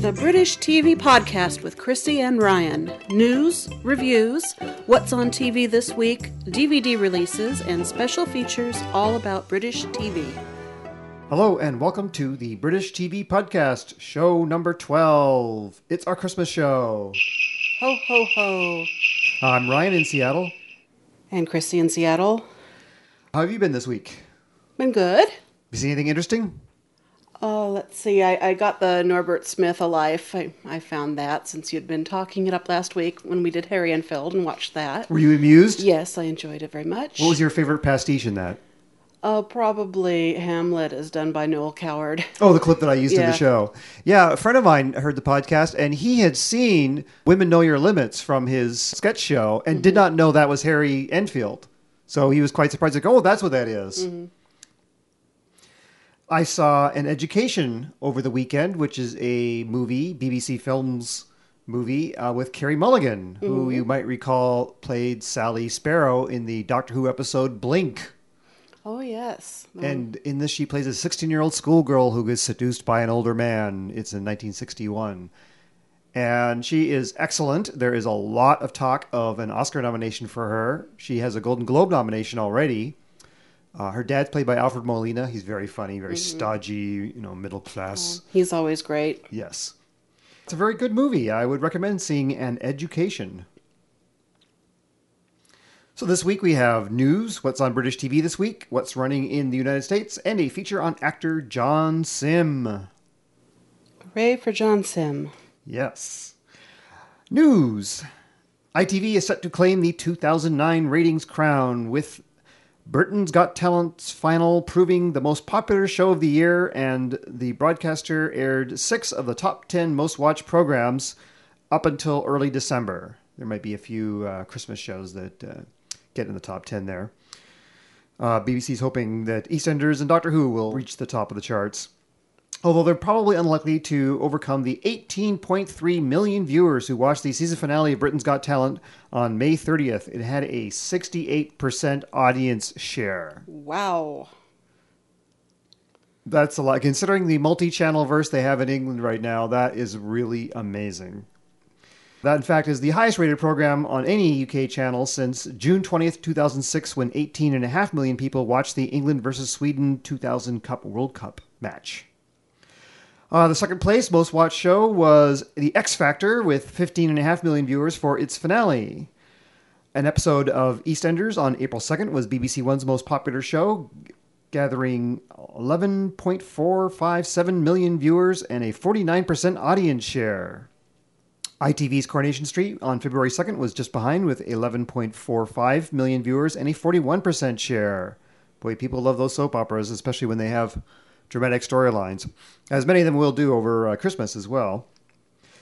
the British TV podcast with Chrissy and Ryan. News, reviews, what's on TV this week, DVD releases, and special features all about British TV. Hello, and welcome to the British TV podcast, show number 12. It's our Christmas show. Ho, ho, ho. I'm Ryan in Seattle. And Chrissy in Seattle. How have you been this week? Been good. You see anything interesting? Oh, let's see. I, I got the Norbert Smith Alive. I, I found that since you'd been talking it up last week when we did Harry Enfield and watched that. Were you amused? Yes, I enjoyed it very much. What was your favorite pastiche in that? Oh, probably Hamlet is done by Noel Coward. Oh, the clip that I used in the show. Yeah, a friend of mine heard the podcast and he had seen Women Know Your Limits from his sketch show and did mm-hmm. not know that was Harry Enfield. So he was quite surprised, like, oh, that's what that is. Mm-hmm. I saw an education over the weekend, which is a movie, BBC Films movie, uh, with Carey Mulligan, who you might recall played Sally Sparrow in the Doctor Who episode Blink. Oh, yes. And in this, she plays a 16 year old schoolgirl who is seduced by an older man. It's in 1961. And she is excellent. There is a lot of talk of an Oscar nomination for her. She has a Golden Globe nomination already. Uh, her dad's played by Alfred Molina. He's very funny, very stodgy, you know, middle class. He's always great. Yes. It's a very good movie. I would recommend seeing An Education. So this week we have news, what's on British TV this week, what's running in the United States, and a feature on actor John Simm. Hooray for John Simm. Yes. News. ITV is set to claim the 2009 ratings crown with Britain's Got Talent's final proving the most popular show of the year, and the broadcaster aired six of the top 10 most watched programs up until early December. There might be a few uh, Christmas shows that uh, get in the top 10 there. Uh, BBC's hoping that EastEnders and Doctor Who will reach the top of the charts although they're probably unlikely to overcome the 18.3 million viewers who watched the season finale of Britain's Got Talent on May 30th. It had a 68% audience share. Wow. That's a lot. Considering the multi channel verse they have in England right now, that is really amazing. That, in fact, is the highest rated program on any UK channel since June 20th, 2006, when 18.5 million people watched the England versus Sweden 2000 Cup World Cup match. Uh, the second place most watched show was The X Factor with 15.5 million viewers for its finale. An episode of EastEnders on April 2nd was BBC One's most popular show, gathering 11.457 million viewers and a 49% audience share. ITV's Coronation Street on February 2nd was just behind with 11.45 million viewers and a 41% share. Boy, people love those soap operas, especially when they have dramatic storylines, as many of them will do over uh, Christmas as well.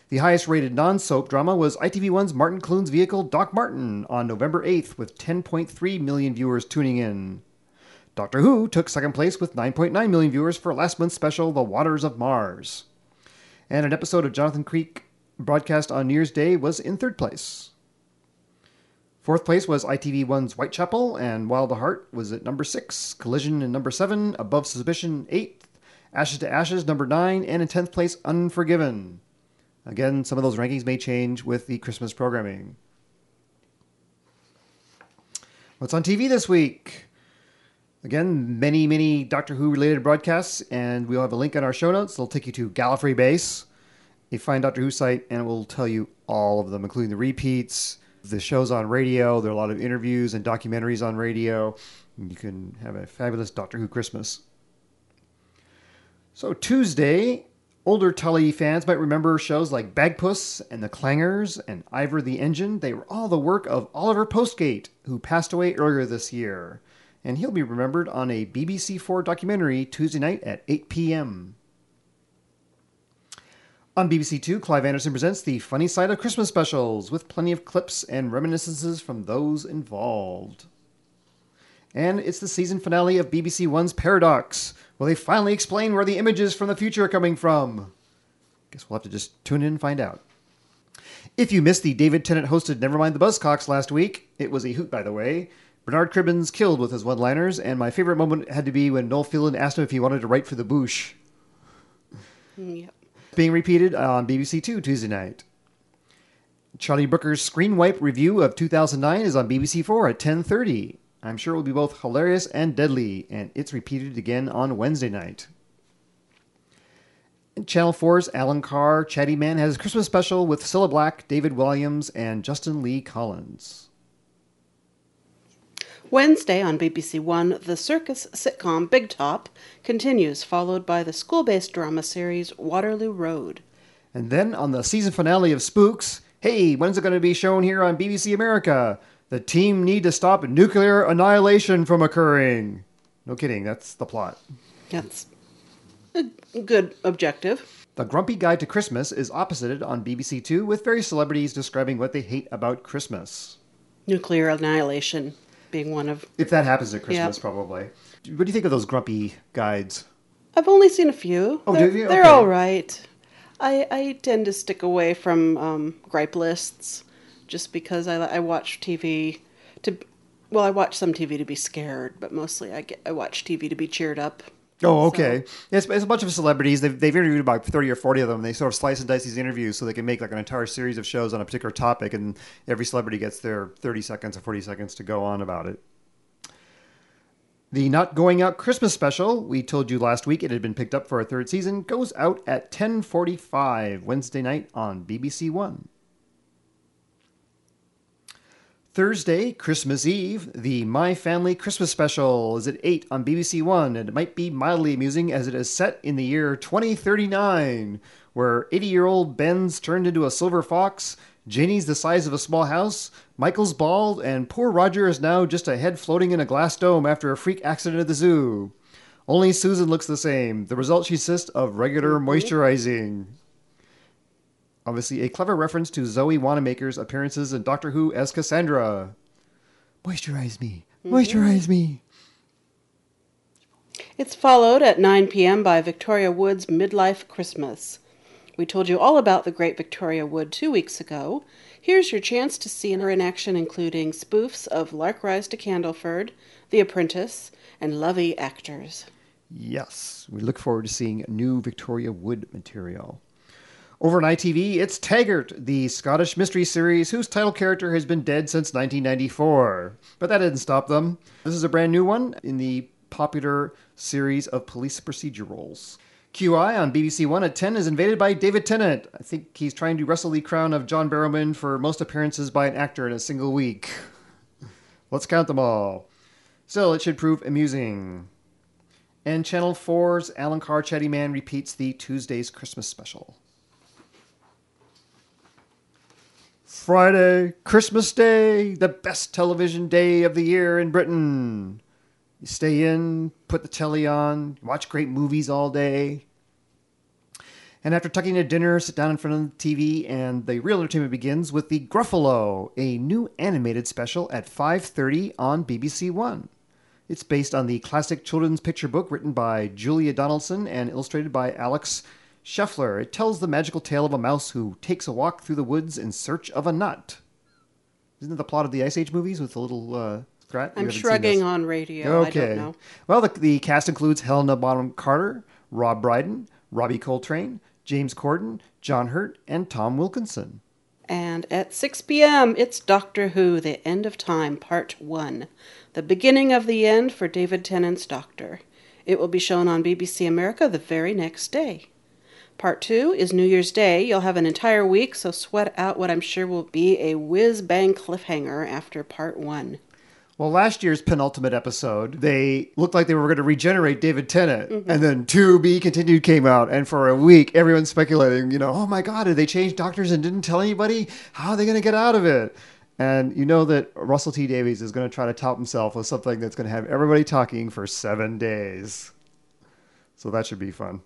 The highest rated non soap drama was ITV1's Martin Clunes' vehicle Doc Martin on November 8th with 10.3 million viewers tuning in. Doctor Who took second place with 9.9 million viewers for last month's special The Waters of Mars. And an episode of Jonathan Creek broadcast on New Year's Day was in third place. Fourth place was ITV1's Whitechapel, and Wild at Heart was at number six, Collision in number seven, Above Suspicion eighth, Ashes to Ashes number nine, and in tenth place, Unforgiven. Again, some of those rankings may change with the Christmas programming. What's on TV this week? Again, many, many Doctor Who related broadcasts, and we'll have a link on our show notes. It'll take you to Gallifrey Base, a fine Doctor Who site, and it will tell you all of them, including the repeats, the shows on radio. There are a lot of interviews and documentaries on radio. You can have a fabulous Doctor Who Christmas. So, Tuesday, older Tully fans might remember shows like Bagpuss and The Clangers and Ivor the Engine. They were all the work of Oliver Postgate, who passed away earlier this year. And he'll be remembered on a BBC4 documentary Tuesday night at 8 p.m. On BBC Two, Clive Anderson presents the funny side of Christmas specials with plenty of clips and reminiscences from those involved. And it's the season finale of BBC One's Paradox, where they finally explain where the images from the future are coming from. Guess we'll have to just tune in and find out. If you missed the David Tennant hosted Nevermind the Buzzcocks last week, it was a hoot, by the way. Bernard Cribbins killed with his one liners, and my favorite moment had to be when Noel Fielding asked him if he wanted to write for the Boosh. Yep. being repeated on BBC Two Tuesday night. Charlie Brooker's Screenwipe review of 2009 is on BBC Four at 10:30. I'm sure it will be both hilarious and deadly, and it's repeated again on Wednesday night. Channel 4's Alan Carr Chatty Man has a Christmas special with Cilla Black, David Walliams, and Justin Lee Collins. Wednesday on BBC One, the circus sitcom Big Top continues, followed by the school based drama series Waterloo Road. And then on the season finale of Spooks, hey, when's it going to be shown here on BBC America? The team need to stop nuclear annihilation from occurring. No kidding, that's the plot. That's a good objective. The Grumpy Guide to Christmas is opposited on BBC Two with various celebrities describing what they hate about Christmas. Nuclear annihilation being one of. If that happens at Christmas, Yep. probably. What do you think of those grumpy guides? I've only seen a few. Oh, they're, do you? They're all right. I I tend to stick away from um, gripe lists, just because I I watch TV to. Well, I watch some TV to be scared, but mostly I get I watch TV to be cheered up. Oh, okay. It's, it's a bunch of celebrities. They've, they've interviewed about 30 or 40 of them. They sort of slice and dice these interviews so they can make like an entire series of shows on a particular topic, and every celebrity gets their 30 seconds or 40 seconds to go on about it. The Not Going Out Christmas special, we told you last week it had been picked up for a third season, goes out at 10:45 Wednesday night on BBC 1. Thursday, Christmas Eve, the My Family Christmas special is at 8 on BBC One, and it might be mildly amusing as it is set in the year 2039, where 80 year old Ben's turned into a silver fox, Janie's the size of a small house, Michael's bald, and poor Roger is now just a head floating in a glass dome after a freak accident at the zoo. Only Susan looks the same. The result she insists of regular mm-hmm. moisturizing. Obviously, a clever reference to Zoe Wanamaker's appearances in Doctor Who as Cassandra. Moisturize me. Mm-hmm. Moisturize me. It's followed at 9 p.m. by Victoria Wood's Midlife Christmas. We told you all about the great Victoria Wood two weeks ago. Here's your chance to see her in action, including spoofs of Lark Rise to Candleford, The Apprentice, and Lovey actors. Yes, we look forward to seeing new Victoria Wood material. Over on ITV, it's Taggart, the Scottish mystery series whose title character has been dead since 1994. But that didn't stop them. This is a brand new one in the popular series of police procedurals. QI on BBC One at 10 is invaded by David Tennant. I think he's trying to wrestle the crown of John Barrowman for most appearances by an actor in a single week. Let's count them all. Still, it should prove amusing. And Channel 4's Alan Carr Chatty Man repeats the Tuesday's Christmas special. Friday, Christmas Day, the best television day of the year in Britain. You stay in, put the telly on, watch great movies all day. And after tucking in dinner, sit down in front of the TV, and the real entertainment begins with the Gruffalo, a new animated special at 5:30 on BBC One. It's based on the classic children's picture book written by Julia Donaldson and illustrated by Axel Scheffler. It tells the magical tale of a mouse who takes a walk through the woods in search of a nut. Isn't it the plot of the Ice Age movies with the little uh? You I'm shrugging on radio. I don't know. Well, the, the cast includes Helena Bonham Carter, Rob Brydon, Robbie Coltrane, James Corden, John Hurt, and Tom Wilkinson. And at 6 p.m., it's Doctor Who, The End of Time, Part 1. The beginning of the end for David Tennant's Doctor. It will be shown on BBC America the very next day. Part 2 is New Year's Day. You'll have an entire week, so sweat out what I'm sure will be a whiz bang cliffhanger after Part 1. Well, last year's penultimate episode, they looked like they were going to regenerate David Tennant. Mm-hmm. And then 2B Continued came out. And for a week, everyone's speculating, you know, oh my God, did they change doctors and didn't tell anybody? How are they going to get out of it? And you know that Russell T Davies is going to try to top himself with something that's going to have everybody talking for seven days. So that should be fun.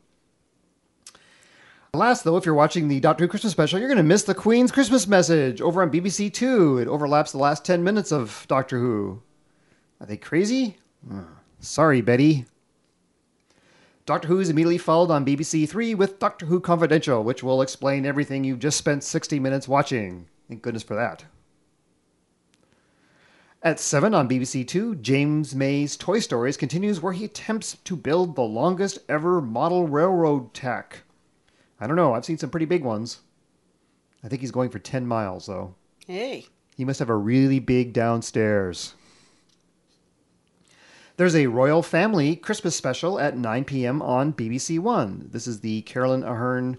Last, though, if you're watching the Doctor Who Christmas special, you're going to miss the Queen's Christmas message over on BBC Two. It overlaps the last 10 minutes of Doctor Who. Are they crazy? Sorry, Betty. Doctor Who is immediately followed on BBC Three with Doctor Who Confidential, which will explain everything you've just spent 60 minutes watching. Thank goodness for that. At 7 on BBC Two, James May's Toy Stories continues where he attempts to build the longest ever model railroad tech. I don't know. I've seen some pretty big ones. I think he's going for 10 miles, though. Hey. He must have a really big downstairs. There's a royal family Christmas special at 9 p.m. on BBC One. This is the Caroline Aherne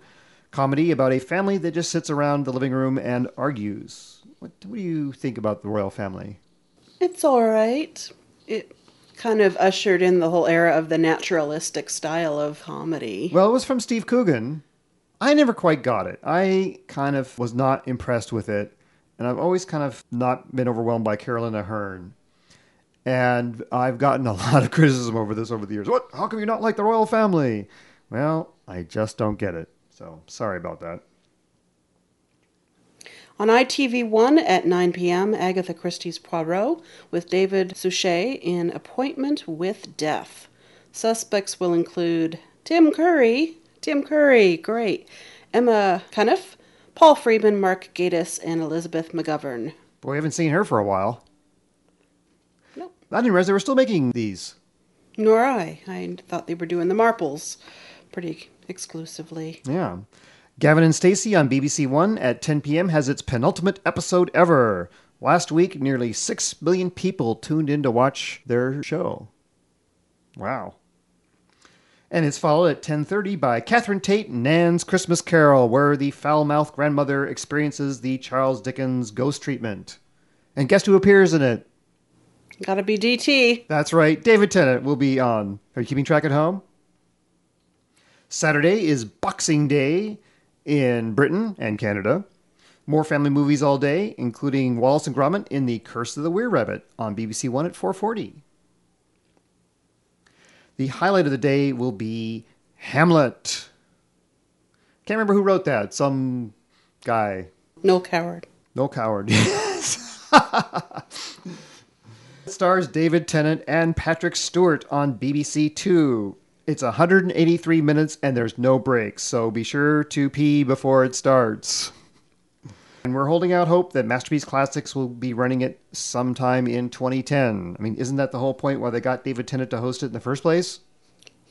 comedy about a family that just sits around the living room and argues. What, what do you think about the royal family? It's all right. It kind of ushered in the whole era of the naturalistic style of comedy. Well, it was from Steve Coogan. I never quite got it. I kind of was not impressed with it, and I've always kind of not been overwhelmed by Caroline Aherne. And I've gotten a lot of criticism over this over the years. What? How come you not like the royal family? Well, I just don't get it. So sorry about that. On ITV1 at 9 p.m., Agatha Christie's Poirot with David Suchet in Appointment with Death. Suspects will include Tim Curry, Tim Curry, great, Emma Cunniffe, Paul Freeman, Mark Gatiss, and Elizabeth McGovern. Boy, we haven't seen her for a while. Nope. I didn't realize they were still making these. Nor I. I thought they were doing the Marples pretty exclusively. Yeah. Gavin and Stacey on BBC One at 10 p.m. has its penultimate episode ever. Last week, nearly 6 million people tuned in to watch their show. Wow. And it's followed at 10:30 by Catherine Tate and Nan's Christmas Carol, where the foul-mouthed grandmother experiences the Charles Dickens ghost treatment. And guess who appears in it? Gotta be DT. That's right, David Tennant will be on. Are you keeping track at home? Saturday is Boxing Day in Britain and Canada. More family movies all day, including Wallace and Gromit in The Curse of the Were Rabbit on BBC One at 4:40. The highlight of the day will be Hamlet. Can't remember who wrote that. Some guy. Noel Coward. Noel Coward. Yes. stars David Tennant and Patrick Stewart on BBC Two. It's 183 minutes and there's no breaks, so be sure to pee before it starts. And we're holding out hope that Masterpiece Classics will be running it sometime in 2010. I mean, isn't that the whole point why they got David Tennant to host it in the first place?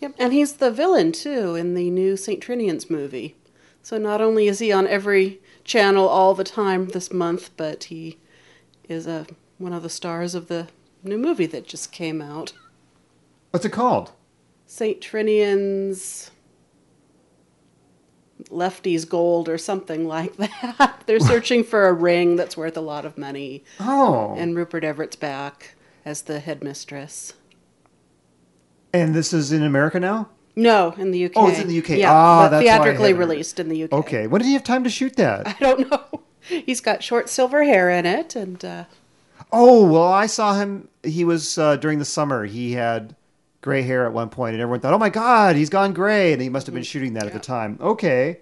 Yep, and he's the villain too in the new St. Trinian's movie. So not only is he on every channel all the time this month, but he is a one of the stars of the new movie that just came out. What's it called? St. Trinian's Lefty's Gold or something like that. They're searching for a ring that's worth a lot of money. Oh. And Rupert Everett's back as the headmistress. And this is in America now? No, in the UK. Oh, it's in the UK. Yeah, Ah, but that's why I theatrically released in the UK. Okay. When did he have time to shoot that? I don't know. He's got short silver hair in it, and uh, Oh, well, I saw him. He was uh, during the summer. He had gray hair at one point, and everyone thought, oh my God, he's gone gray. And he must have been mm. shooting that at the time. Okay.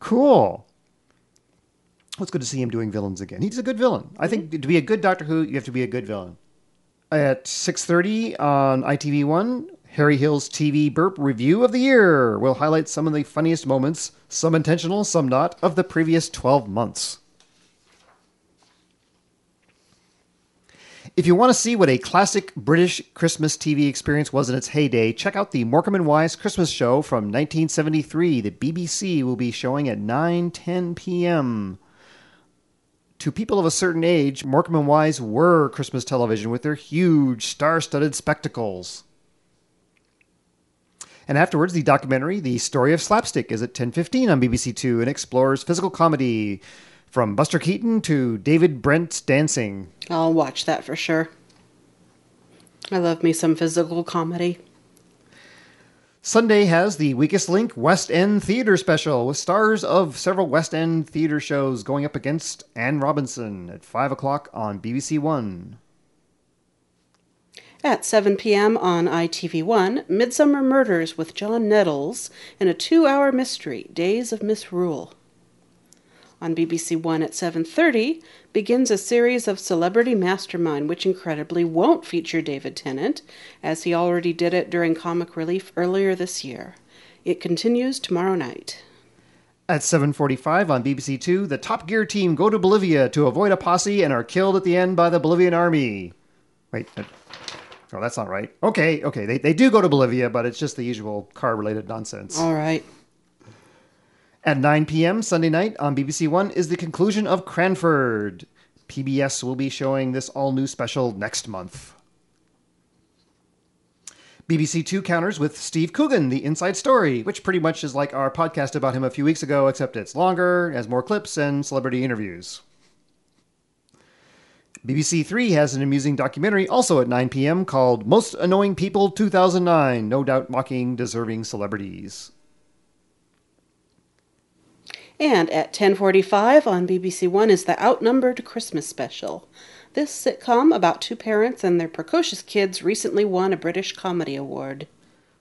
Cool. Well, it's good to see him doing villains again. He's a good villain. I think mm-hmm. to be a good Doctor Who, you have to be a good villain. At 6.30 on ITV1, Harry Hill's TV Burp Review of the Year will highlight some of the funniest moments, some intentional, some not, of the previous 12 months. If you want to see what a classic British Christmas TV experience was in its heyday, check out the Morecambe and Wise Christmas show from 1973. The BBC will be showing at 9:10 p.m. To people of a certain age, Morecambe and Wise were Christmas television with their huge star-studded spectacles. And afterwards, the documentary "The Story of Slapstick" is at 10:15 on BBC Two and explores physical comedy from Buster Keaton to David Brent's dancing. I'll watch that for sure. I love me some physical comedy. Sunday has the Weakest Link West End Theater Special with stars of several West End theater shows going up against Anne Robinson at 5 o'clock on BBC One. At 7 p.m. on ITV1, Midsomer Murders with John Nettles in a two-hour mystery, Days of Misrule. On BBC One at 7:30 begins a series of Celebrity Mastermind, which incredibly won't feature David Tennant, as he already did it during Comic Relief earlier this year. It continues tomorrow night. At 7:45 on BBC Two, the Top Gear team go to Bolivia to avoid a posse and are killed at the end by the Bolivian army. Wait, that- oh, that's not right. Okay, okay, they, they do go to Bolivia, but it's just the usual car-related nonsense. All right. At 9 p.m. Sunday night on BBC One is the conclusion of Cranford. PBS will be showing this all new special next month. BBC Two counters with Steve Coogan, The Inside Story, which pretty much is like our podcast about him a few weeks ago, except it's longer, has more clips, and celebrity interviews. BBC Three has an amusing documentary also at 9 p.m. called Most Annoying People 2009, no doubt mocking deserving celebrities. And at 10:45 on BBC 1 is the Outnumbered Christmas special. This sitcom about two parents and their precocious kids recently won a British Comedy Award.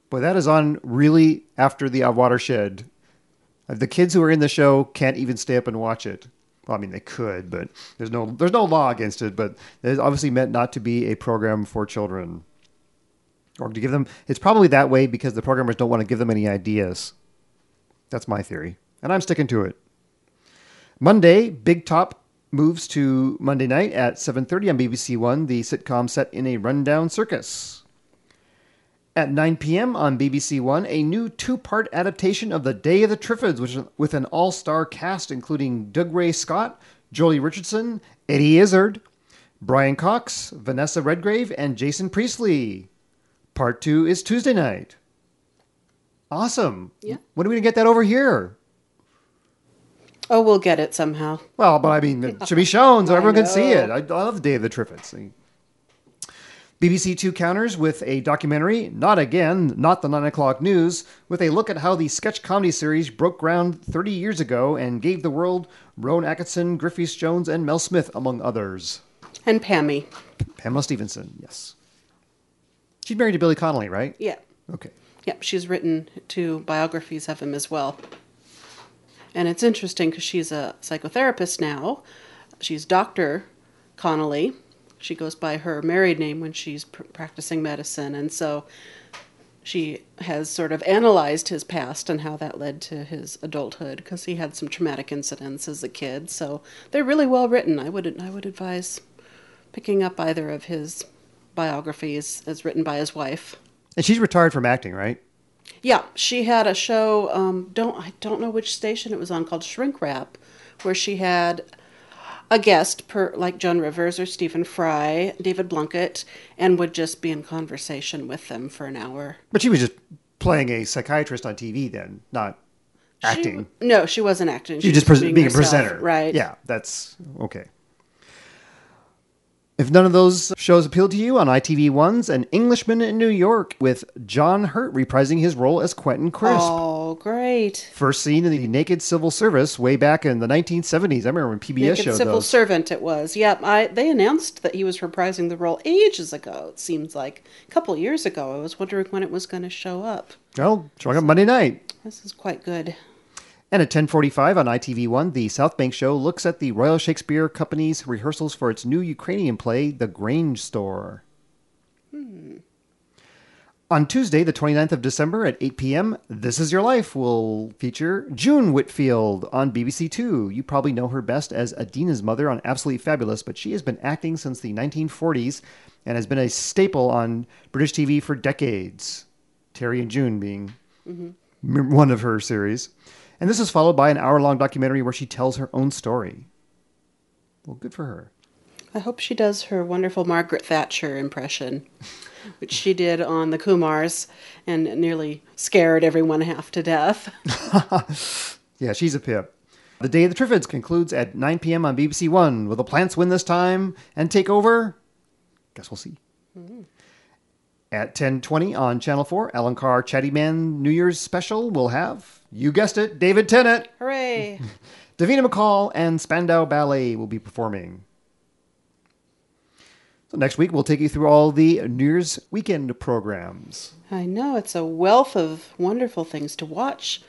Boy, that is on really after the watershed. Uh, the kids who are in the show can't even stay up and watch it. Well, I mean, they could, but there's no there's no law against it. But it's obviously meant not to be a program for children, or to give them. It's probably that way because the programmers don't want to give them any ideas. That's my theory, and I'm sticking to it. Monday, Big Top moves to Monday night at 7:30 on BBC One. The sitcom set in a rundown circus. At 9 p.m. on BBC One, a new two part adaptation of The Day of the Triffids, which, with an all star cast including Dougray Scott, Joely Richardson, Eddie Izzard, Brian Cox, Vanessa Redgrave, and Jason Priestley. Part two is Tuesday night. Awesome. Yeah. When are we going to get that over here? Oh, we'll get it somehow. Well, but I mean, it should be shown so everyone can see it. I, love the Day of the Triffids. BBC Two counters with a documentary, not again, not the 9 o'clock news, with a look at how the sketch comedy series broke ground 30 years ago and gave the world Rowan Atkinson, Griff Rhys Jones, and Mel Smith, among others. And Pammy. Pamela Stephenson, yes. She's married to Billy Connolly, right? Yeah. Okay. Yep, she's written two biographies of him as well. And it's interesting because she's a psychotherapist now. She's Dr. Connolly. She goes by her married name when she's pr- practicing medicine. And so she has sort of analyzed his past and how that led to his adulthood because he had some traumatic incidents as a kid. So they're really well written. I would I would advise picking up either of his biographies as written by his wife. And she's retired from acting, right? Yeah, she had a show. Um, don't I don't know which station it was on called Shrink Wrap, where she had a guest per like Joan Rivers or Stephen Fry, David Blunkett, and would just be in conversation with them for an hour. But she was just playing a psychiatrist on TV then, not She- acting. no, she wasn't acting. She just pres- being, a herself, presenter. right? Yeah, that's okay. If none of those shows appeal to you, on ITV1's An Englishman in New York with John Hurt reprising his role as Quentin Crisp. Oh, great! First seen in the Naked Civil Service way back in the 1970s. I remember when PBS Naked showed civil those. servant it was. Yep, I they announced that he was reprising the role ages ago. It seems like a couple years ago. I was wondering when it was going to show up. well, showing up Monday night. This is quite good. And at 10:45 on ITV1, the South Bank show looks at the Royal Shakespeare Company's rehearsals for its new Ukrainian play, The Grain Store. Hmm. On Tuesday, the 29th of December at 8 p.m., This Is Your Life will feature June Whitfield on BBC Two. You probably know her best as Edina's mother on Absolutely Fabulous, but she has been acting since the 1940s and has been a staple on British TV for decades. Terry and June being mm-hmm. m- one of her series. And this is followed by an hour long documentary where she tells her own story. Well, good for her. I hope she does her wonderful Margaret Thatcher impression, which she did on the Kumars and nearly scared everyone half to death. Yeah, she's a pip. The Day of the Triffids concludes at 9 p.m. on BBC One. Will the plants win this time and take over? Guess we'll see. Mm. At 10:20 on Channel 4, Alan Carr Chatty Man New Year's special will have, you guessed it, David Tennant, Hooray! Davina McCall, and Spandau Ballet will be performing. So next week we'll take you through all the New Year's weekend programs. I know it's a wealth of wonderful things to watch,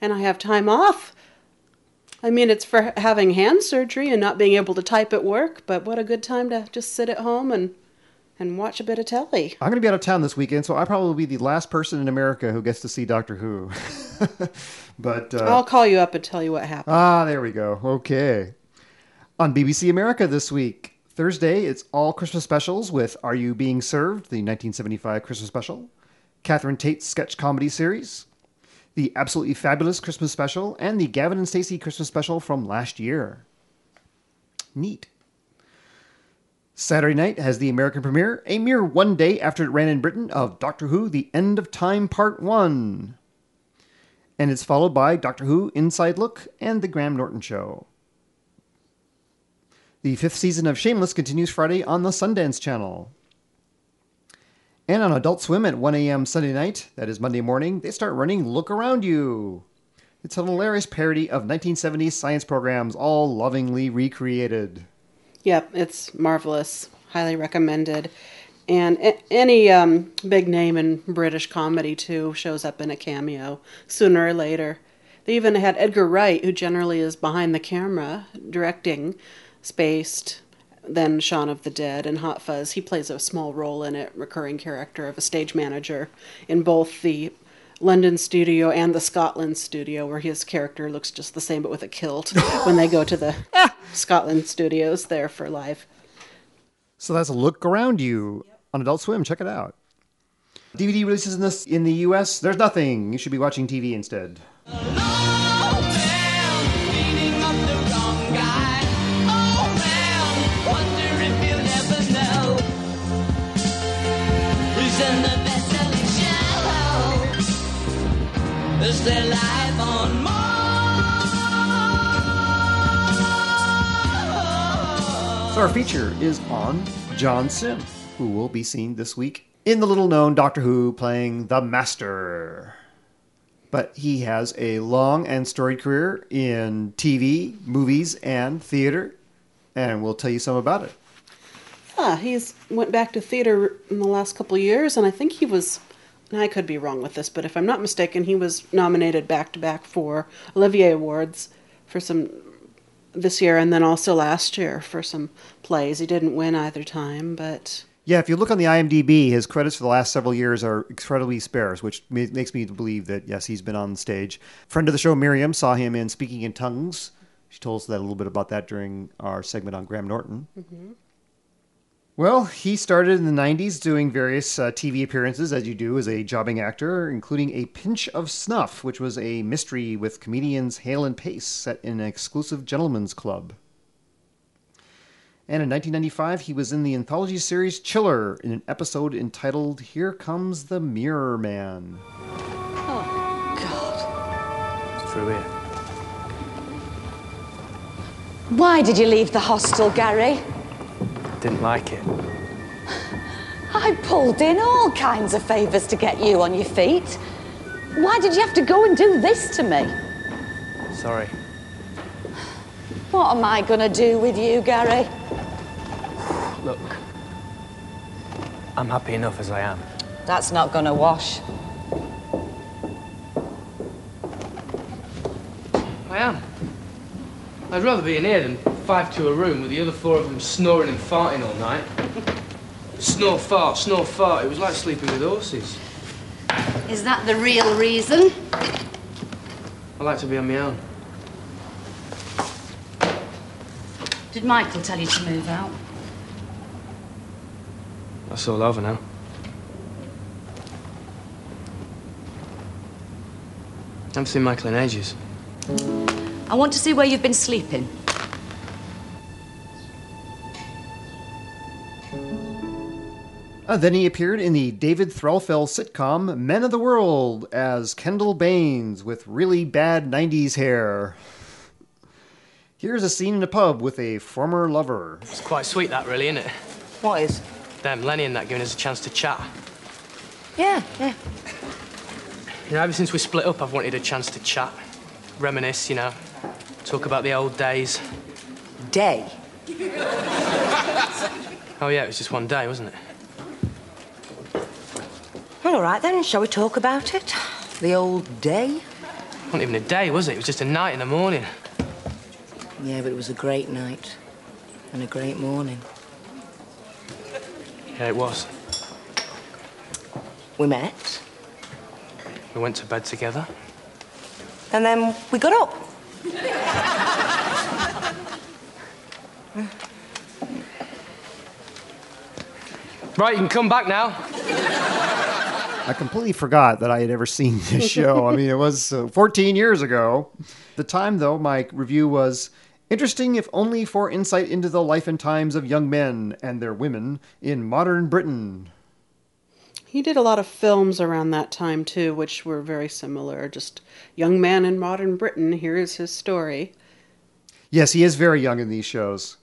and I have time off. I mean, it's for having hand surgery and not being able to type at work, but what a good time to just sit at home and and watch a bit of telly. I'm going to be out of town this weekend, so I probably will be the last person in America who gets to see Doctor Who. but uh, I'll call you up and tell you what happened. Ah, there we go. Okay. On BBC America this week, Thursday, it's all Christmas specials with Are You Being Served, the 1975 Christmas special, Catherine Tate's sketch comedy series, the Absolutely Fabulous Christmas special, and the Gavin and Stacey Christmas special from last year. Neat. Saturday night has the American premiere, a mere one day after it ran in Britain, of Doctor Who The End of Time Part 1. And it's followed by Doctor Who Inside Look and The Graham Norton Show. The fifth season of Shameless continues Friday on the Sundance Channel. And on Adult Swim at 1 a.m. Sunday night, that is Monday morning, they start running Look Around You. It's a hilarious parody of 1970s science programs, all lovingly recreated. Yep, it's marvelous. Highly recommended. And any um, big name in British comedy, too, shows up in a cameo sooner or later. They even had Edgar Wright, who generally is behind the camera, directing Spaced, then Shaun of the Dead, and Hot Fuzz. He plays a small role in it, recurring character of a stage manager in both the London studio and the Scotland studio, where his character looks just the same but with a kilt when they go to the ah. Scotland studios there for live. So that's a Look Around You on Adult Swim. Check it out. DVD releases in this in the US. There's nothing. You should be watching TV instead. So our feature is on John Simm, who will be seen this week in the little known Doctor Who playing the Master. But he has a long and storied career in TV, movies, and theater, and we'll tell you some about it. Ah, he's went back to theater in the last couple of years, and I think he was. I could be wrong with this, but if I'm not mistaken, he was nominated back to back for Olivier Awards for some this year, and then also last year for some plays. He didn't win either time, but Yeah, if you look on the IMDb, his credits for the last several years are incredibly sparse, which makes me believe that, yes, he's been on stage. Friend of the show, Miriam, saw him in Speaking in Tongues. She told us that a little bit about that during our segment on Graham Norton. Mm-hmm. Well, he started in the 90s doing various uh, TV appearances, as you do as a jobbing actor, including A Pinch of Snuff, which was a mystery with comedians Hale and Pace set in an exclusive gentleman's club. And in 1995, he was in the anthology series Chiller in an episode entitled Here Comes the Mirror Man. Oh, God. Through here. Why did you leave the hostel, Gary? I didn't like it. I pulled in all kinds of favours to get you on your feet. Why did you have to go and do this to me? Sorry. What am I going to do with you, Gary? Look. I'm happy enough as I am. That's not going to wash. I am. I'd rather be in here than five to a room with the other four of them snoring and farting all night. Snore, fart, snore, fart. It was like sleeping with horses. Is that the real reason? I like to be on my own. Did Michael tell you to move out? That's all over now. I haven't seen Michael in ages. I want to see where you've been sleeping. Uh, then he appeared in the David Threlfall sitcom Men of the World as Kendall Baines with really bad 90s hair. Here's a scene in a pub with a former lover. It's quite sweet, that, really, isn't it? What is? Them, Lenny and that giving us a chance to chat. Yeah, yeah. You know, ever since we split up, I've wanted a chance to chat, reminisce, you know, talk about the old days. Day. Oh, yeah, it was just one day, wasn't it? Well, all right then. Shall we talk about it? The old day? It wasn't even a day, was it? It was just a night in the morning. Yeah, but it was a great night and a great morning. Yeah, it was. We met, We went to bed together. and then we got up. Right, you can come back now. I completely forgot that I had ever seen this show. I mean, it was uh, 14 years ago. The time, though, my review was interesting, if only for insight into the life and times of young men and their women in modern Britain. He did a lot of films around that time too, which were very similar. Just young man in modern Britain. Here is his story. Yes, he is very young in these shows.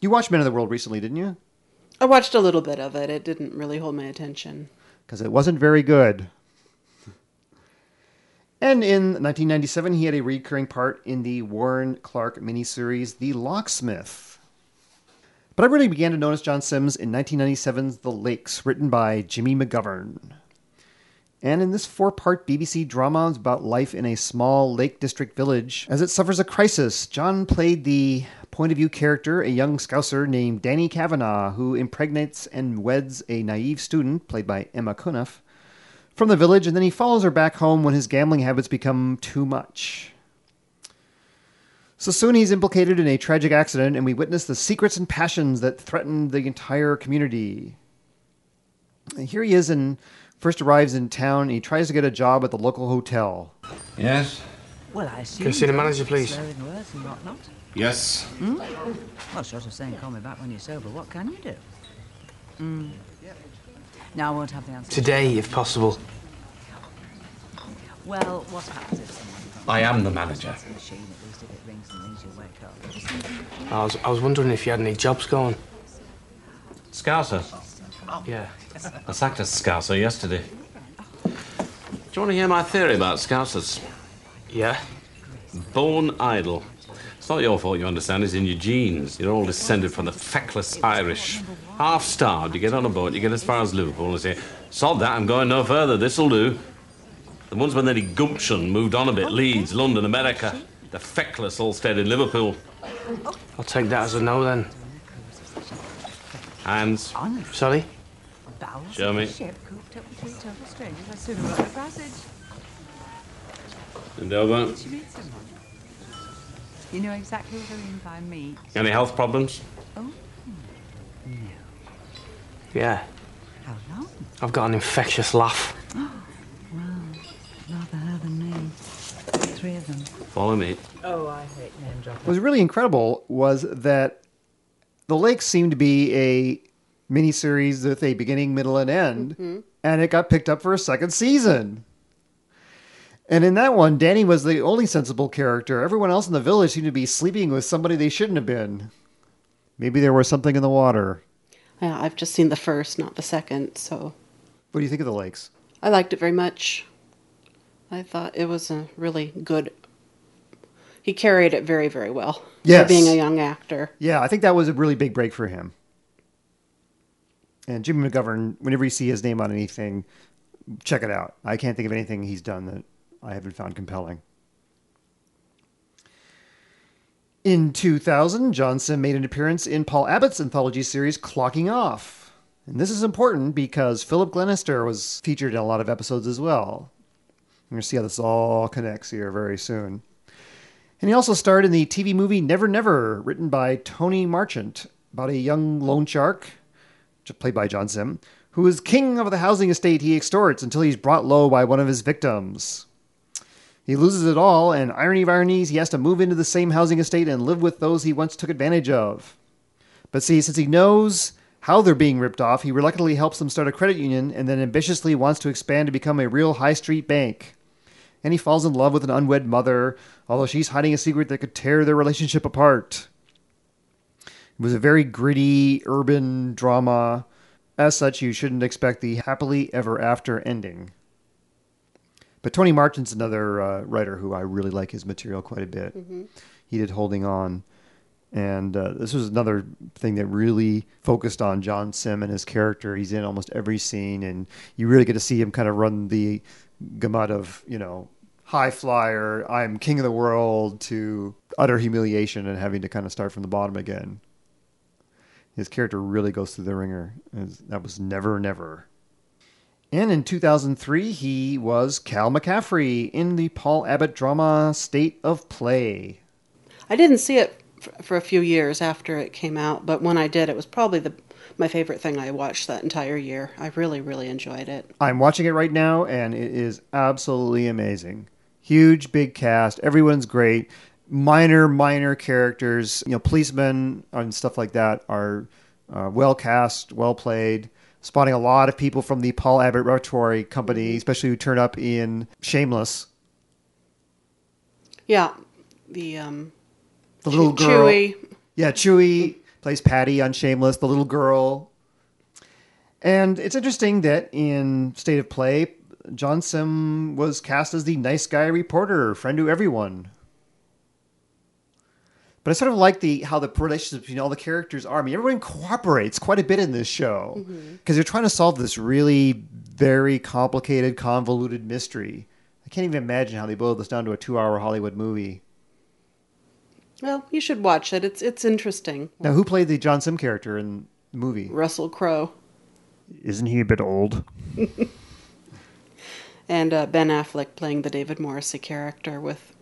You watched Men of the World recently, didn't you? I watched a little bit of it. It didn't really hold my attention. Because it wasn't very good. And in 1997, he had a recurring part in the Warren Clarke miniseries, The Locksmith. But I really began to notice John Sims in 1997's The Lakes, written by Jimmy McGovern. And in this four part BBC drama about life in a small Lake District village, as it suffers a crisis, John played the point of view character, a young scouser named Danny Kavanagh, who impregnates and weds a naive student, played by Emma Cunniffe, from the village, and then he follows her back home when his gambling habits become too much. So soon he's implicated in a tragic accident, and we witness the secrets and passions that threaten the entire community. And here he is and first arrives in town, and he tries to get a job at the local hotel. Yes? Well, I assume. Can I see the manager, please? slow in words and whatnot. Yes. Well, short of saying call me back when you're sober, what can you do? Mm. Now I won't have the answer. Today, if possible. Well, what happens if someone I am the manager. I was, I was wondering if you had any jobs going. Scouser. Yeah. I sacked a Scouser yesterday. Do you want to hear my theory about Scousers? Yeah? Born idle. It's not your fault, you understand. It's in your genes. You're all descended from the feckless Irish. Half starved, you get on a boat, you get as far as Liverpool and say, Sod that, I'm going no further, this'll do. The ones with any gumption moved on a bit, Leeds, London, America. The feckless all stayed in Liverpool. I'll take that as a no then. Hands. Sorry? Show me. a ship cooped up with three total strangers. I sooner wrote a passage. And over. You meet someone? You know exactly what I mean by meet. Any health problems? Oh, no. Yeah. how long? I've got an infectious laugh. Rather her than me. Three of them. Follow me. Oh, I hate name dropping. What was really incredible was that The Lakes seemed to be a miniseries with a beginning, middle, and end, mm-hmm. and it got picked up for a second season. And in that one, Danny was the only sensible character. Everyone else in the village seemed to be sleeping with somebody they shouldn't have been. Maybe there was something in the water. Yeah, I've just seen the first, not the second, so What do you think of The Lakes? I liked it very much. I thought it was a really good. He carried it very, very well. Yes. For being a young actor. Yeah, I think that was a really big break for him. And Jimmy McGovern, whenever you see his name on anything, check it out. I can't think of anything he's done that I haven't found compelling. In 2000, Johnson made an appearance in Paul Abbott's anthology series Clocking Off. And this is important because Philip Glenister was featured in a lot of episodes as well. We're going to see how this all connects here very soon. And he also starred in the TV movie Never Never, written by Tony Marchant, about a young loan shark, played by John Simm, who is king of the housing estate he extorts until he's brought low by one of his victims. He loses it all, and irony of ironies, he has to move into the same housing estate and live with those he once took advantage of. But see, since he knows how they're being ripped off, he reluctantly helps them start a credit union and then ambitiously wants to expand to become a real high street bank. And he falls in love with an unwed mother, although she's hiding a secret that could tear their relationship apart. It was a very gritty urban drama. As such, you shouldn't expect the happily ever after ending. But Tony Marchant's another uh, writer who I really like his material quite a bit. He did Holding On. And uh, this was another thing that really focused on John Simm and his character. He's in almost every scene, and you really get to see him kind of run the gamut of, you know, high flyer, I'm king of the world, to utter humiliation and having to kind of start from the bottom again. His character really goes through the ringer. That was never, never. And in 2003, he was Cal McCaffrey in the Paul Abbott drama State of Play. I didn't see it for a few years after it came out, but when I did, it was probably the my favorite thing I watched that entire year. I really, really enjoyed it. I'm watching it right now, and it is absolutely amazing. Huge, big cast. Everyone's great. Minor, minor characters, you know, policemen and stuff like that are uh, well cast, well played. Spotting a lot of people from the Paul Abbott Repertory Company, especially who turn up in Shameless. Yeah, the um, The little Chew- girl. Chewy. Yeah, Chewy plays Patty on Shameless, the little girl. And it's interesting that in State of Play, John Simm was cast as the nice guy reporter, friend to everyone. But I sort of like the how the relationships between all the characters are. I mean, everyone cooperates quite a bit in this show mm-hmm. because they're trying to solve this really very complicated, convoluted mystery. I can't even imagine how they boiled this down to a two-hour Hollywood movie. Well, you should watch it. It's it's interesting. Now, who played the John Simm character in the movie? Russell Crowe Isn't he a bit old? and uh, Ben Affleck playing the David Morrissey character with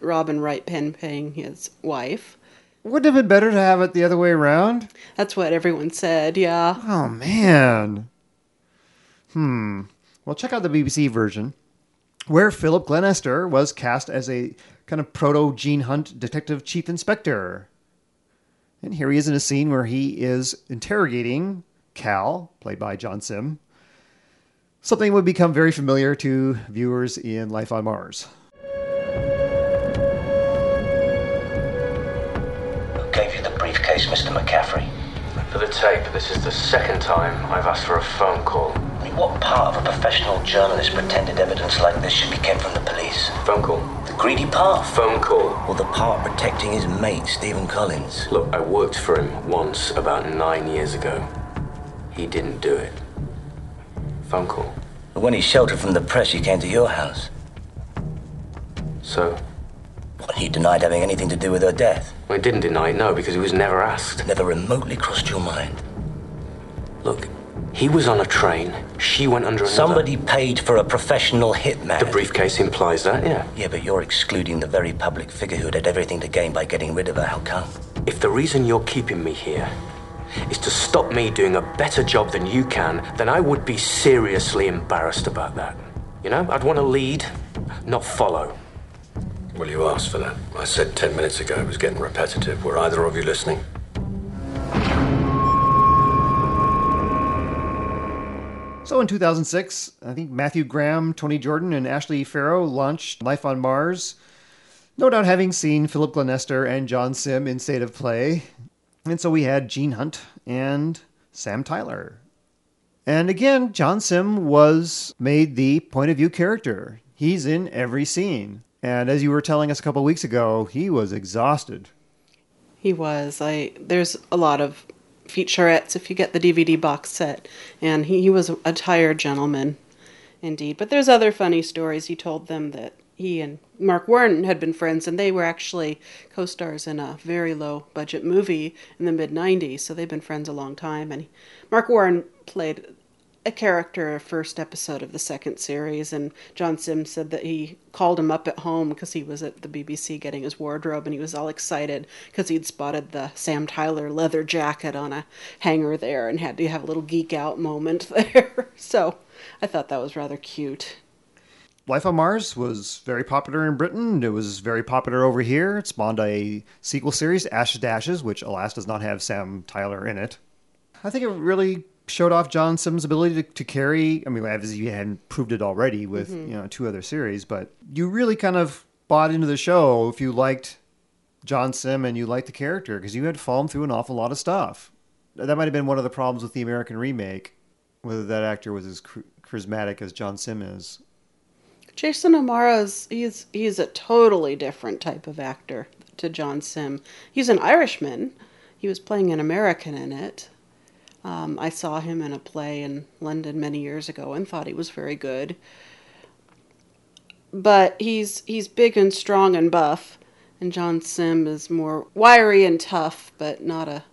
Robin Wright Penn playing his wife. Wouldn't it have been better to have it the other way around? That's what everyone said. Yeah. Oh man. Hmm. Well, check out the BBC version, where Philip Glenister was cast as a kind of proto Gene Hunt detective chief inspector. And here he is in a scene where he is interrogating Cal, played by John Simm. Something would become very familiar to viewers in Life on Mars. Who gave you the briefcase, Mr. McCaffrey? For the tape, this is the second time I've asked for a phone call. What part of a professional journalist pretended evidence like this should be kept from the police? Phone call? The greedy part? Phone call. Or the part protecting his mate, Stephen Collins? Look, I worked for him once about nine years ago. He didn't do it. Phone call. But when he sheltered from the press, he came to your house. So? What, he denied having anything to do with her death? Well, he didn't deny it, no, because he was never asked. Never remotely crossed your mind? Look, he was on a train. She went under another. Somebody paid for a professional hitman. The briefcase implies that, yeah. Yeah, but you're excluding the very public figure who had everything to gain by getting rid of her. How come? If the reason you're keeping me here is to stop me doing a better job than you can, then I would be seriously embarrassed about that. You know, I'd want to lead, not follow. Well, you asked for that. I said ten minutes ago it was getting repetitive. Were either of you listening? So in 2006, I think Matthew Graham, Tony Jordan, and Ashley Pharoah launched Life on Mars. No doubt having seen Philip Glenister and John Simm in State of Play. And so we had Gene Hunt and Sam Tyler. And again, John Simm was made the point of view character. He's in every scene. And as you were telling us a couple weeks ago, he was exhausted. He was. I there's a lot of featurettes if you get the DVD box set, and he, he was a tired gentleman, indeed. But there's other funny stories. He told them that he and Marc Warren had been friends, and they were actually co-stars in a very low budget movie in the mid '90s. So they've been friends a long time. And Marc Warren played a character a first episode of the second series and John Sims said that he called him up at home because he was at the BBC getting his wardrobe and he was all excited because he'd spotted the Sam Tyler leather jacket on a hanger there and had to have a little geek out moment there. so I thought that was rather cute. Life on Mars was very popular in Britain. It was very popular over here. It spawned a sequel series, Ashes to Ashes, which alas does not have Sam Tyler in it. I think it really showed off John Simm's ability to, to carry. I mean, as you hadn't proved it already with Mhm. you know two other series, but you really kind of bought into the show if you liked John Simm and you liked the character because you had fallen through an awful lot of stuff. That might have been one of the problems with the American remake, whether that actor was as char- charismatic as John Simm is. Jason O'Mara's he's he's a totally different type of actor to John Simm. He's an Irishman. He was playing an American in it. Um, I saw him in a play in London many years ago and thought he was very good. But he's he's big and strong and buff, and John Simm is more wiry and tough, but not a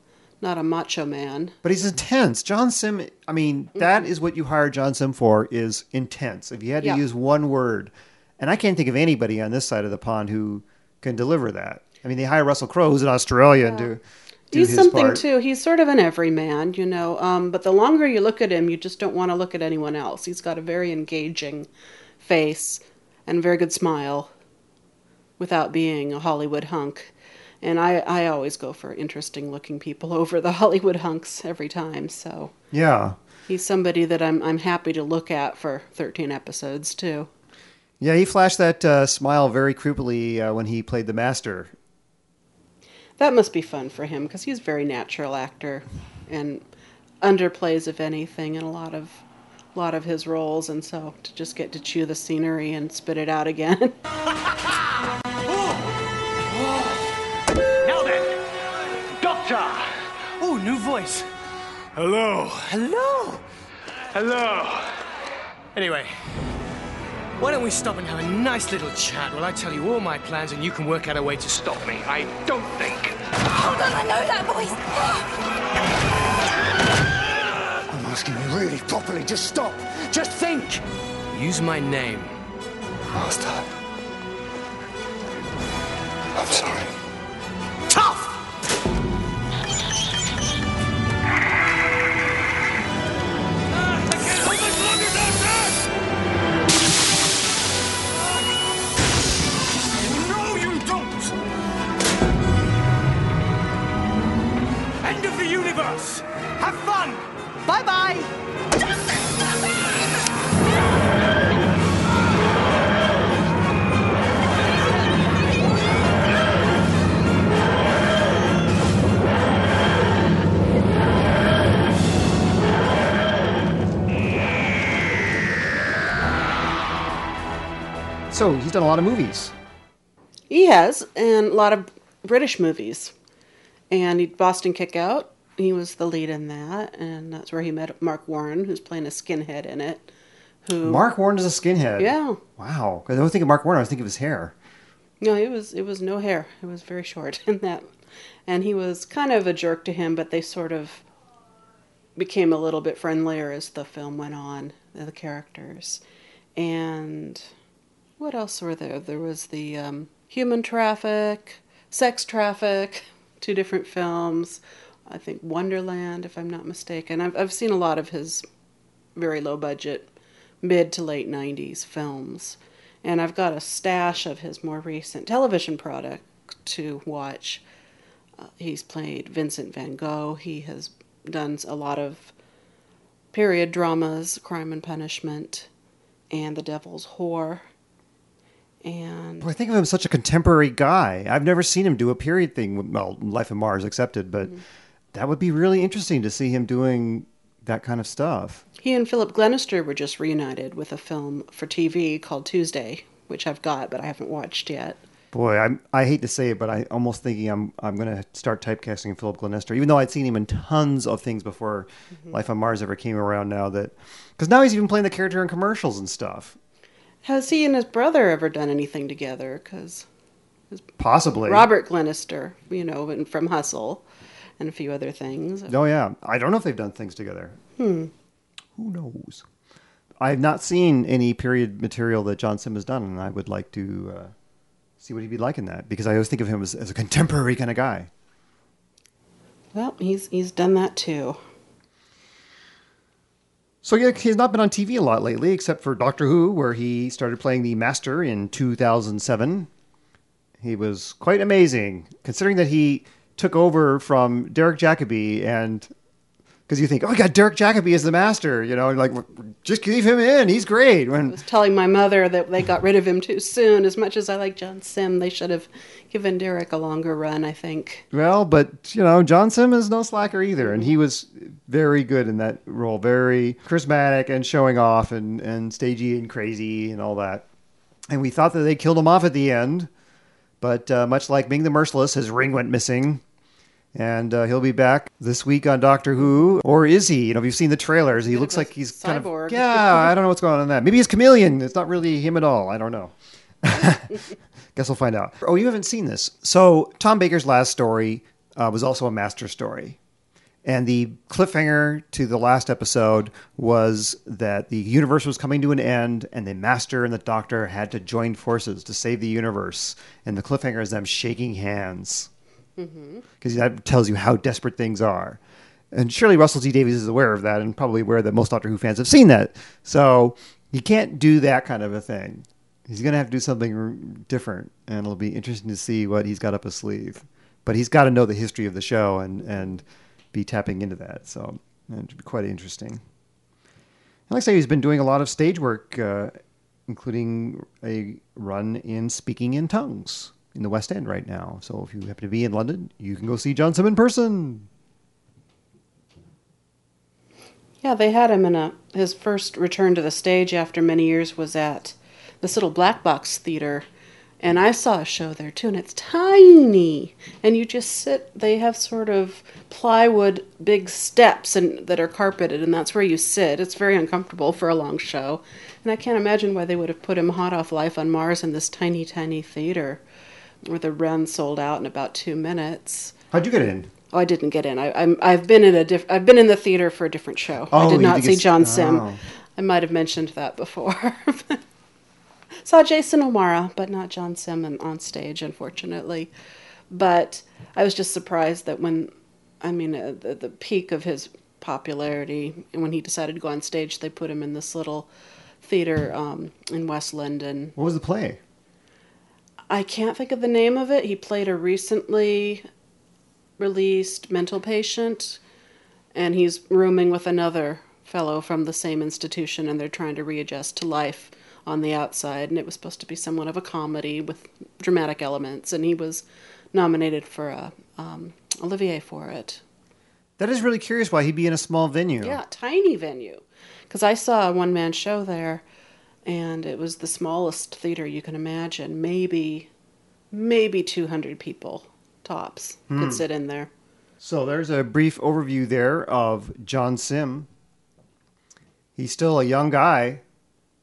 not a macho man. But he's intense. John Simm, I mean, that is what you hire John Simm for is intense. If you had to Yeah. use one word, and I can't think of anybody on this side of the pond who can deliver that. I mean, they hire Russell Crowe, who's an Australian, to do He's something part. too. He's sort of an everyman, you know. Um, but the longer you look at him, you just don't want to look at anyone else. He's got a very engaging face and a very good smile without being a Hollywood hunk. And I, I always go for interesting looking people over the Hollywood hunks every time. So Yeah. he's somebody that I'm, I'm happy to look at for 13 episodes too. Yeah, he flashed that uh, smile very creepily uh, when he played the master. That must be fun for him because he's a very natural actor and underplays if anything in a lot of lot of his roles and so to just get to chew the scenery and spit it out again. Now then, Doctor! Oh, new voice. Hello. Hello. Hello. Anyway, why don't we stop and have a nice little chat while I tell you all my plans and you can work out a way to stop me? I don't think. Hold on, I know that voice. I'm asking you really properly. Just stop. Just think. Use my name. Master. I'm sorry. So he's done a lot of movies. he has and a lot of British movies. And he Boston Kickout, he was the lead in that and that's where he met Marc Warren who's playing a skinhead in it. Who Marc Warren is a skinhead. Yeah. Wow. I don't think of Marc Warren. I was thinking of his hair. No, it was it was no hair. It was very short in that, and he was kind of a jerk to him. But they sort of became a little bit friendlier as the film went on. The characters, and what else were there? There was the um, human traffic, sex traffic, two different films. I think Wonderland, if I'm not mistaken. I've I've seen a lot of his very low budget, mid to late '90s films and I've got a stash of his more recent television product to watch. Uh, he's played Vincent van Gogh. He has done a lot of period dramas, Crime and Punishment, and The Devil's Whore. And Boy, I think of him as such a contemporary guy. I've never seen him do a period thing. Well, Life of Mars accepted, but Mm-hmm. that would be really interesting to see him doing that kind of stuff. he and Philip Glenister were just reunited with a film for TV called Tuesday, which I've got but I haven't watched yet. Boy, I'm, I hate to say it, but I almost thinking I'm I'm going to start typecasting Philip Glenister, even though I'd seen him in tons of things before Mm-hmm. Life on Mars ever came around. Now that because now he's even playing the character in commercials and stuff. Has he and his brother ever done anything together? Because Possibly. Robert Glenister, you know, and from Hustle, and a few other things. Oh yeah, I don't know if they've done things together. Hmm. Who knows? I have not seen any period material that John Simm has done, and I would like to uh, see what he'd be like in that because I always think of him as, as a contemporary kind of guy. Well, he's he's done that too. So yeah, he's not been on TV a lot lately, except for Doctor Who, where he started playing the Master in 2007. He was quite amazing, considering that he took over from Derek Jacobi, and because you think, oh, yeah, Derek Jacobi is the Master, you know, like just leave him in, he's great. I was telling my mother that they got rid of him too soon. As much as I like John Simm, they should have given Derek a longer run. I think. well, but you know, John Simm is no slacker either, and he was very good in that role, very charismatic and showing off and and stagey and crazy and all that. And we thought that they killed him off at the end, but uh, much like Ming the Merciless, his ring went missing. And uh, he'll be back this week on Doctor Who, or is he? You know, if you've seen the trailers, he looks like he's kind of yeah. I don't know what's going on in that. Maybe he's chameleon. It's not really him at all. I don't know. Guess we'll find out. Oh, you haven't seen this. So Tom Baker's last story uh, was also a master story. And the cliffhanger to the last episode was that the universe was coming to an end, and the master and the doctor had to join forces to save the universe. And the cliffhanger is them shaking hands. Because that tells you how desperate things are. And surely Russell T Davies is aware of that, and probably aware that most Doctor Who fans have seen that. So he can't do that kind of a thing. He's going to have to do something different, and it'll be interesting to see what he's got up his sleeve. But he's got to know the history of the show and and be tapping into that. So it should be quite interesting. And like I say, he's been doing a lot of stage work, uh, including a run in Speaking in Tongues in the West End right now. So if you happen to be in London, you can go see John Simm in person. Yeah, they had him in a. His first return to the stage after many years was at this little black box theater, and I saw a show there too, and it's tiny, and you just sit. They have sort of plywood big steps and that are carpeted, and that's where you sit. It's very uncomfortable for a long show, and I can't imagine why they would have put him hot off Life on Mars in this tiny, tiny theater, where the run sold out in about two minutes. How'd you get in? Oh, I didn't get in. I, I'm I've been in a diff- I've been in the theater for a different show. Oh, I did not see John Simm. oh. I might have mentioned that before. Saw Jason O'Mara, but not John Simm on- on stage, unfortunately. But I was just surprised that when, I mean, uh, the, the peak of his popularity, and when he decided to go on stage, they put him in this little theater um, in West London. What was the play? I can't think of the name of it. He played a recently released mental patient, and he's rooming with another fellow from the same institution, and they're trying to readjust to life on the outside. And it was supposed to be somewhat of a comedy with dramatic elements, and he was nominated for a um, Olivier for it. That is really curious why he'd be in a small venue. Yeah, tiny venue. Because I saw a one man show there, and it was the smallest theater you can imagine. Maybe, maybe 200 people tops Hmm. could sit in there. So there's a brief overview there of John Simm. He's still a young guy,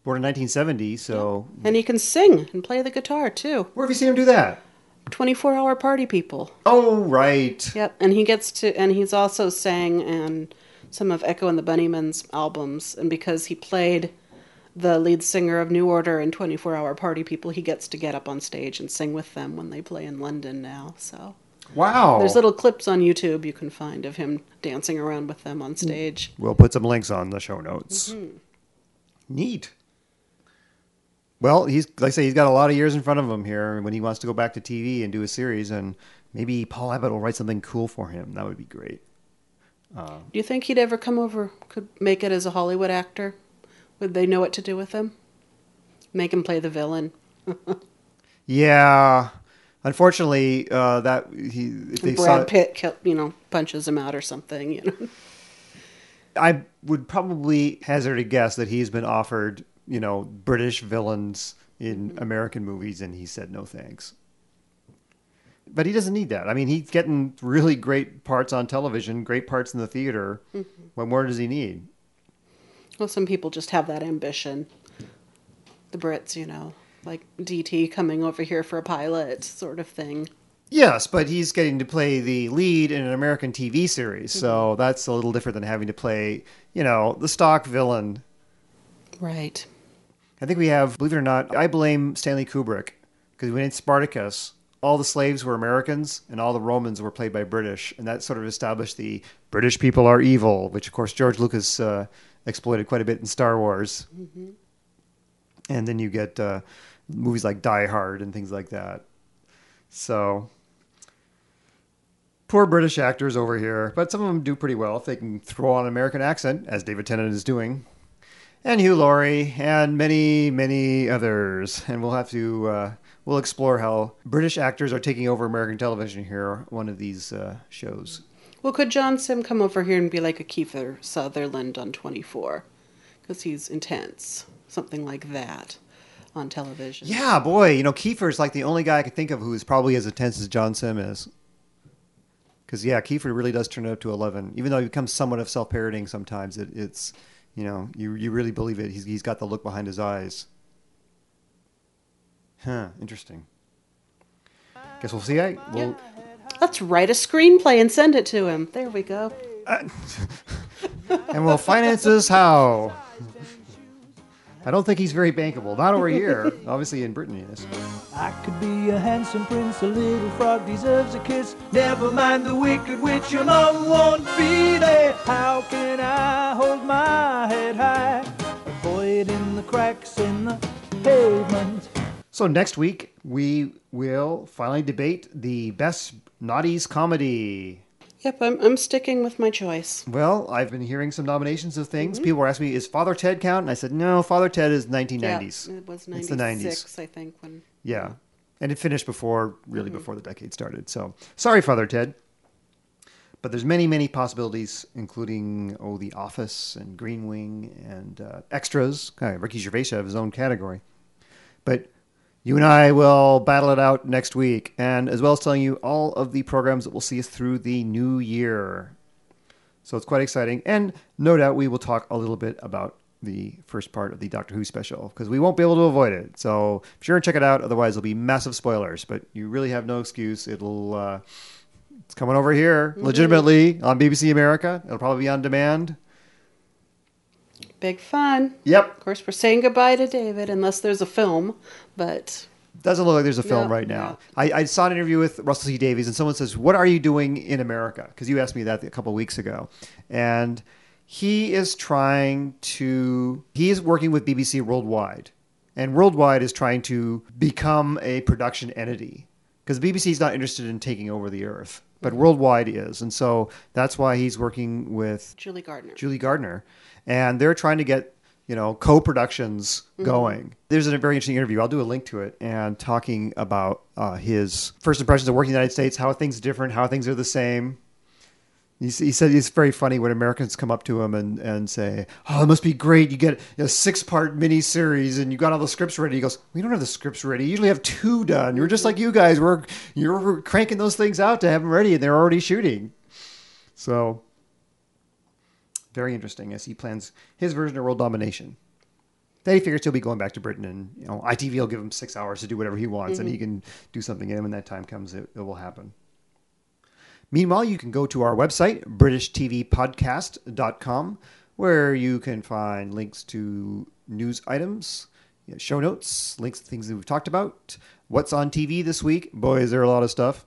born in 1970. So And he can sing and play the guitar too. Where have you seen him do that? 24 hour party people. Oh, right. Yep. And he gets to, and he's also sang in some of Echo and the Bunnymen's albums. And because he played the lead singer of New Order and 24 hour party people, he gets to get up on stage and sing with them when they play in London now. So. Wow. There's little clips on YouTube you can find of him dancing around with them on stage. we'll put some links on the show notes. Mhm. Neat. Well, he's like I say, he's got a lot of years in front of him here when he wants to go back to TV and do a series, and maybe Paul Abbott will write something cool for him. That would be great. Uh, Do you think he'd ever come over, could make it as a Hollywood actor? Would they know what to do with him? Make him play the villain. yeah, unfortunately, uh, that he Brad saw, Pitt, kill, you know, punches him out or something. You know, I would probably hazard a guess that he's been offered, you know, British villains in American movies, and he said no thanks. But he doesn't need that. I mean, he's getting really great parts on television, great parts in the theater. Mhm. What more does he need? Well, some people just have that ambition. The Brits, you know, like DT coming over here for a pilot sort of thing. Yes, but he's getting to play the lead in an American TV series, so mm-hmm. that's a little different than having to play, you know, the stock villain. Right. I think we have, believe it or not, I blame Stanley Kubrick because when in Spartacus, all the slaves were Americans and all the Romans were played by British, and that sort of established the British people are evil, which of course George Lucas uh, exploited quite a bit in Star Wars. Mm-hmm. And then you get uh, movies like Die Hard and things like that. So poor British actors over here, but some of them do pretty well if they can throw on an American accent, as David Tennant is doing, and Hugh Laurie, and many, many others. And we'll have to uh, we'll explore how British actors are taking over American television here. One of these uh, shows. Well, could John Simm come over here and be like a Kiefer Sutherland on 24? Because he's intense. Something like that on television. Yeah, boy, you know Kiefer is like the only guy I could think of who is probably as intense as John Simm is. Because yeah, Kiefer really does turn it up to eleven, even though he becomes somewhat of self-parodying sometimes. It, it's you know you you really believe it. He's he's got the look behind his eyes. Huh? Interesting. Guess we'll see. I we'll, Let's write a screenplay and send it to him. There we go. Uh, and we'll finance this how. I don't think he's very bankable. Not over here. Obviously, in Britain, he is. I could be a handsome prince, a little frog deserves a kiss. Never mind the wicked witch, your mom won't be there. How can I hold my head high, avoiding the cracks in the pavement? So next week we will finally debate the best naughties comedy. Yep, I'm, I'm sticking with my choice. Well, I've been hearing some nominations of things. People were asking me, "Is Father Ted count?" And I said, "No, Father Ted is 1990s. Yeah, it was It's the 90s. I think, when Yeah, and it finished before, really, Mm-hmm. before the decade started. So sorry, Father Ted. But there's many, many possibilities, including oh, The Office and Green Wing and uh, extras. Ricky Gervais have his own category. But you and I will battle it out next week, and as well as telling you all of the programs that will see us through the new year. So it's quite exciting, and no doubt we will talk a little bit about the first part of the Doctor Who special because we won't be able to avoid it. So be sure and check it out. Otherwise, it'll be massive spoilers. But you really have no excuse. It'll uh, it's coming over here legitimately on BBC America. It'll probably be on demand. Big fun. Yep. Of course, we're saying goodbye to David unless there's a film, but Doesn't look like there's a film No, right now. I, I saw an interview with Russell T Davies, and someone says, "What are you doing in America?" Because you asked me that a couple weeks ago, and he is trying to. He is working with BBC Worldwide, and Worldwide is trying to become a production entity because BBC is not interested in taking over the Earth, but Worldwide is, and so that's why he's working with Julie Gardner. Julie Gardner, and they're trying to get you know co-productions Mhm. going. There's a very interesting interview. I'll do a link to it and talking about uh, his first impressions of working in the United States, how things are different, how things are the same. He, he said it's very funny when Americans come up to him and, and say, "Oh, it must be great! You get a six-part miniseries and you got all the scripts ready." He goes, "We don't have the scripts ready. You usually have two done. You're just like you guys. We're you're cranking those things out to have them ready, and they're already shooting." So very interesting as he plans his version of world domination. Then he figures he'll be going back to Britain, and you know ITV will give him six hours to do whatever he wants, and he Mhm. can do something. And when that time comes, it, it will happen. Meanwhile, you can go to our website, BritishTVPodcast.com, where you can find links to news items, show notes, links to things that we've talked about, what's on TV this week. Boy, is there a lot of stuff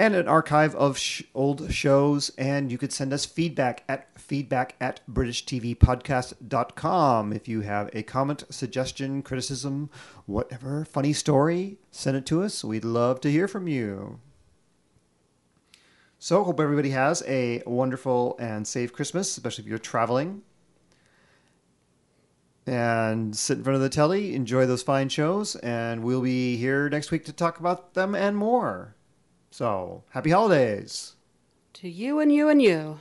and an archive of sh- old shows. And you could send us feedback at feedback at BritishTVPodcast.com. If you have a comment, suggestion, criticism, whatever, funny story, send it to us. We'd love to hear from you. So, hope everybody has a wonderful and safe Christmas, especially if you're traveling. And sit in front of the telly, enjoy those fine shows, and we'll be here next week to talk about them and more. So, happy holidays. to you and you and you.